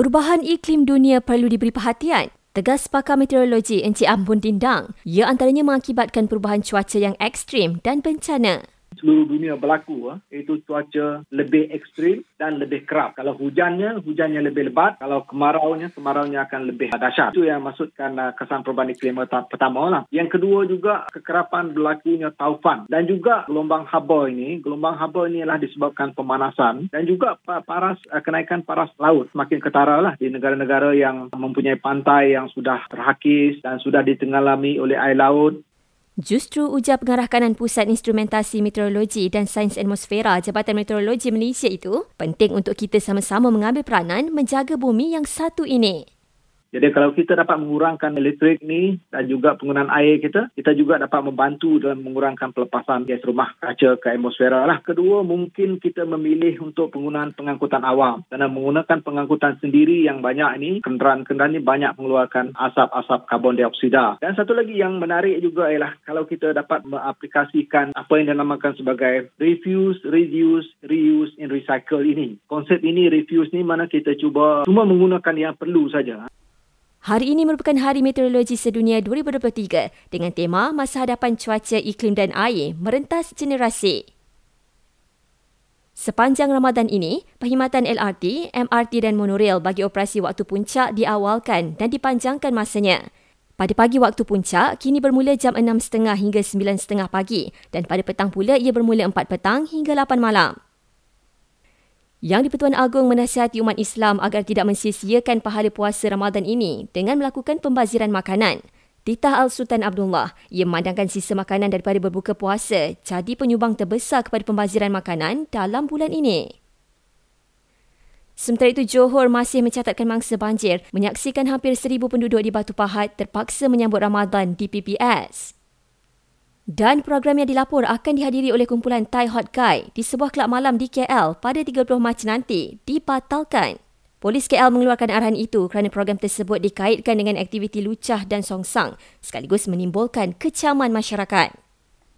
Perubahan iklim dunia perlu diberi perhatian. Tegas pakar meteorologi Encik Ampun Dindang, ia antaranya mengakibatkan perubahan cuaca yang ekstrim dan bencana seluruh dunia berlaku iaitu cuaca lebih ekstrim dan lebih kerap. Kalau hujannya, hujannya lebih lebat. Kalau kemaraunya, kemaraunya akan lebih dahsyat. Itu yang maksudkan uh, kesan perubahan iklim pertama lah. Yang kedua juga kekerapan berlakunya taufan dan juga gelombang haba ini. Gelombang haba ini adalah disebabkan pemanasan dan juga paras uh, kenaikan paras laut semakin ketara lah di negara-negara yang mempunyai pantai yang sudah terhakis dan sudah ditenggalami oleh air laut Justru ujar pengarah kanan Pusat Instrumentasi Meteorologi dan Sains Atmosfera Jabatan Meteorologi Malaysia itu, penting untuk kita sama-sama mengambil peranan menjaga bumi yang satu ini. Jadi kalau kita dapat mengurangkan elektrik ni dan juga penggunaan air kita, kita juga dapat membantu dalam mengurangkan pelepasan gas rumah kaca ke atmosfera lah. Kedua, mungkin kita memilih untuk penggunaan pengangkutan awam. Kerana menggunakan pengangkutan sendiri yang banyak ini, kenderaan-kenderaan ini banyak mengeluarkan asap-asap karbon dioksida. Dan satu lagi yang menarik juga ialah kalau kita dapat mengaplikasikan apa yang dinamakan sebagai refuse, reduce, reuse and recycle ini. Konsep ini, refuse ni mana kita cuba cuma menggunakan yang perlu saja. Hari ini merupakan Hari Meteorologi Sedunia 2023 dengan tema Masa Hadapan Cuaca Iklim dan Air Merentas Generasi. Sepanjang Ramadan ini, perkhidmatan LRT, MRT dan monorail bagi operasi waktu puncak diawalkan dan dipanjangkan masanya. Pada pagi waktu puncak, kini bermula jam 6.30 hingga 9.30 pagi dan pada petang pula ia bermula 4 petang hingga 8 malam. Yang di-Pertuan Agong menasihati umat Islam agar tidak mensia-siakan pahala puasa Ramadan ini dengan melakukan pembaziran makanan. Titah Al-Sultan Abdullah, ia memandangkan sisa makanan daripada berbuka puasa jadi penyumbang terbesar kepada pembaziran makanan dalam bulan ini. Sementara itu, Johor masih mencatatkan mangsa banjir menyaksikan hampir seribu penduduk di Batu Pahat terpaksa menyambut Ramadan di PPS. Dan program yang dilapor akan dihadiri oleh kumpulan Thai Hot Guy di sebuah kelab malam di KL pada 30 Mac nanti dibatalkan. Polis KL mengeluarkan arahan itu kerana program tersebut dikaitkan dengan aktiviti lucah dan songsang sekaligus menimbulkan kecaman masyarakat.